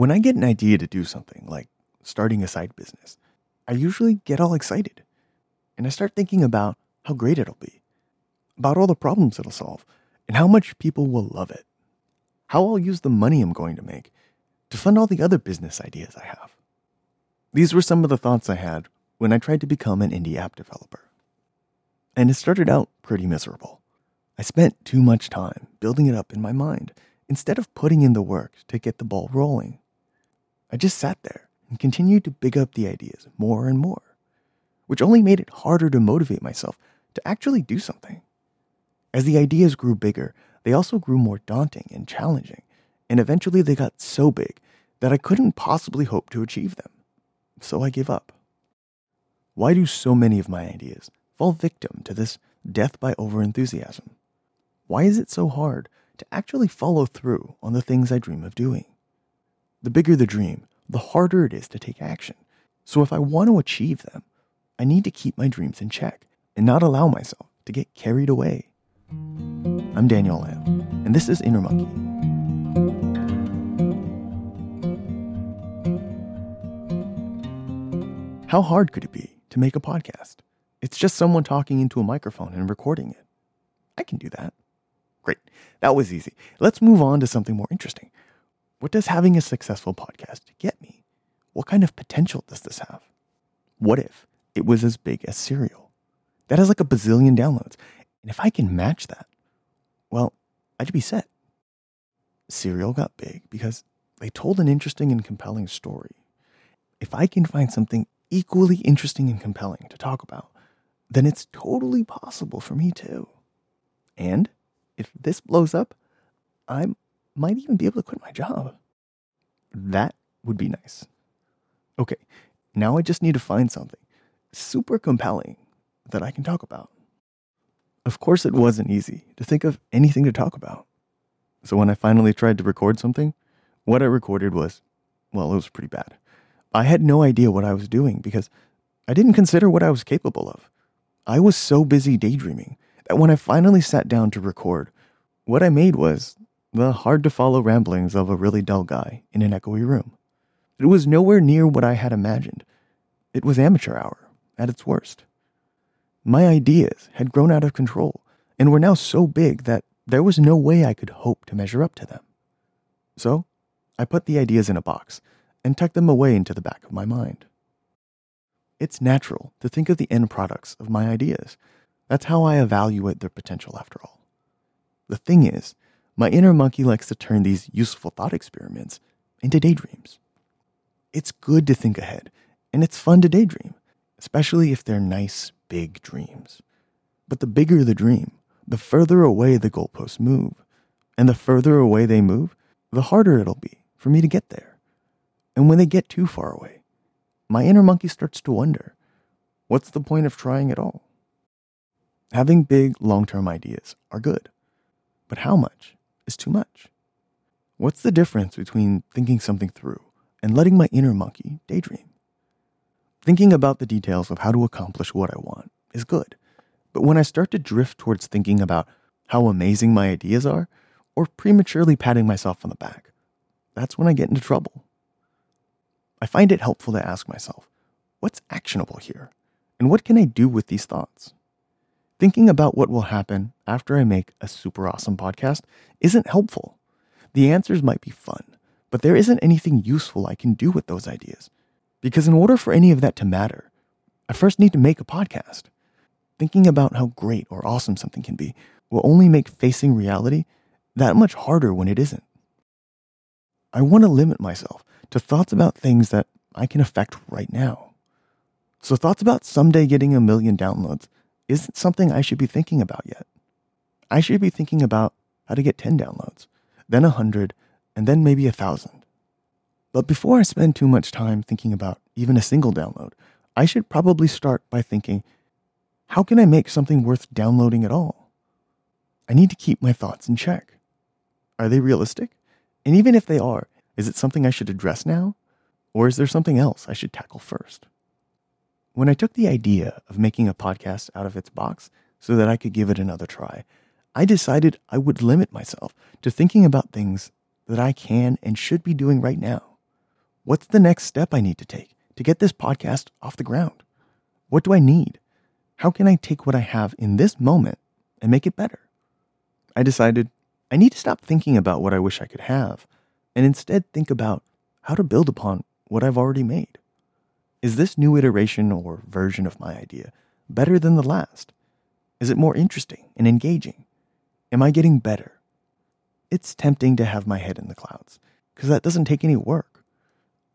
When I get an idea to do something, like starting a side business, I usually get all excited and I start thinking about how great it'll be, about all the problems it'll solve, and how much people will love it, how I'll use the money I'm going to make to fund all the other business ideas I have. These were some of the thoughts I had when I tried to become an indie app developer. And it started out pretty miserable. I spent too much time building it up in my mind instead of putting in the work to get the ball rolling. I just sat there and continued to big up the ideas more and more, which only made it harder to motivate myself to actually do something. As the ideas grew bigger, they also grew more daunting and challenging, and eventually they got so big that I couldn't possibly hope to achieve them. So I gave up. Why do so many of my ideas fall victim to this death by overenthusiasm? Why is it so hard to actually follow through on the things I dream of doing? The bigger the dream, the harder it is to take action. So if I want to achieve them, I need to keep my dreams in check and not allow myself to get carried away. I'm Daniel Lamb, and this is Inner Monkey. How hard could it be to make a podcast? It's just someone talking into a microphone and recording it. I can do that. Great. That was easy. Let's move on to something more interesting. What does having a successful podcast get me? What kind of potential does this have? What if it was as big as Serial? That has like a bazillion downloads. And if I can match that, well, I'd be set. Serial got big because they told an interesting and compelling story. If I can find something equally interesting and compelling to talk about, then it's totally possible for me too. And if this blows up, I might even be able to quit my job. That would be nice. Okay, now I just need to find something super compelling that I can talk about. Of course, it wasn't easy to think of anything to talk about. So when I finally tried to record something, what I recorded was, well, it was pretty bad. I had no idea what I was doing because I didn't consider what I was capable of. I was so busy daydreaming that when I finally sat down to record, what I made was the hard to follow ramblings of a really dull guy in an echoey room. It was nowhere near what I had imagined. It was amateur hour at its worst. My ideas had grown out of control and were now so big that there was no way I could hope to measure up to them. So I put the ideas in a box and tucked them away into the back of my mind. It's natural to think of the end products of my ideas that's how I evaluate their potential after all. The thing is, my inner monkey likes to turn these useful thought experiments into daydreams. It's good to think ahead, and it's fun to daydream, especially if they're nice, big dreams. But the bigger the dream, the further away the goalposts move. And the further away they move, the harder it'll be for me to get there. And when they get too far away, my inner monkey starts to wonder what's the point of trying at all? Having big, long term ideas are good, but how much is too much? What's the difference between thinking something through and letting my inner monkey daydream? Thinking about the details of how to accomplish what I want is good, but when I start to drift towards thinking about how amazing my ideas are or prematurely patting myself on the back, that's when I get into trouble. I find it helpful to ask myself, what's actionable here? And what can I do with these thoughts? Thinking about what will happen after I make a super awesome podcast isn't helpful. The answers might be fun, but there isn't anything useful I can do with those ideas. Because in order for any of that to matter, I first need to make a podcast. Thinking about how great or awesome something can be will only make facing reality that much harder when it isn't. I want to limit myself to thoughts about things that I can affect right now. So, thoughts about someday getting a million downloads isn't something I should be thinking about yet. I should be thinking about how to get 10 downloads, then 100, and then maybe 1,000. But before I spend too much time thinking about even a single download, I should probably start by thinking, how can I make something worth downloading at all? I need to keep my thoughts in check. Are they realistic? And even if they are, is it something I should address now? Or is there something else I should tackle first? When I took the idea of making a podcast out of its box so that I could give it another try, I decided I would limit myself to thinking about things that I can and should be doing right now. What's the next step I need to take to get this podcast off the ground? What do I need? How can I take what I have in this moment and make it better? I decided I need to stop thinking about what I wish I could have and instead think about how to build upon what I've already made. Is this new iteration or version of my idea better than the last? Is it more interesting and engaging? Am I getting better? It's tempting to have my head in the clouds because that doesn't take any work.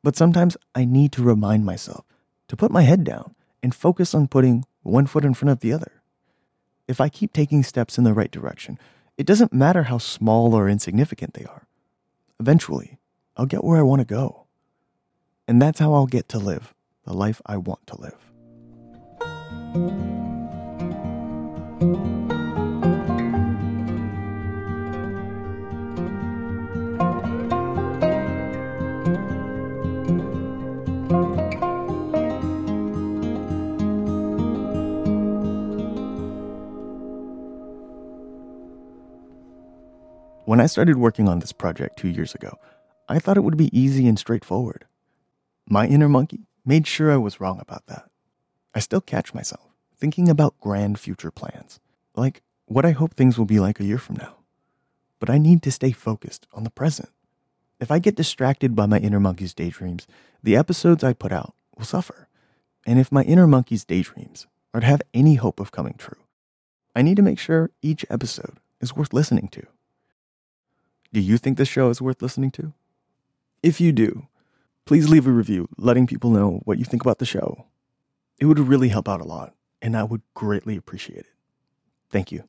But sometimes I need to remind myself to put my head down and focus on putting one foot in front of the other. If I keep taking steps in the right direction, it doesn't matter how small or insignificant they are. Eventually, I'll get where I want to go. And that's how I'll get to live the life I want to live. When I started working on this project two years ago, I thought it would be easy and straightforward. My inner monkey made sure I was wrong about that. I still catch myself thinking about grand future plans, like what I hope things will be like a year from now. But I need to stay focused on the present. If I get distracted by my inner monkey's daydreams, the episodes I put out will suffer. And if my inner monkey's daydreams are to have any hope of coming true, I need to make sure each episode is worth listening to. Do you think this show is worth listening to? If you do, please leave a review letting people know what you think about the show. It would really help out a lot, and I would greatly appreciate it. Thank you.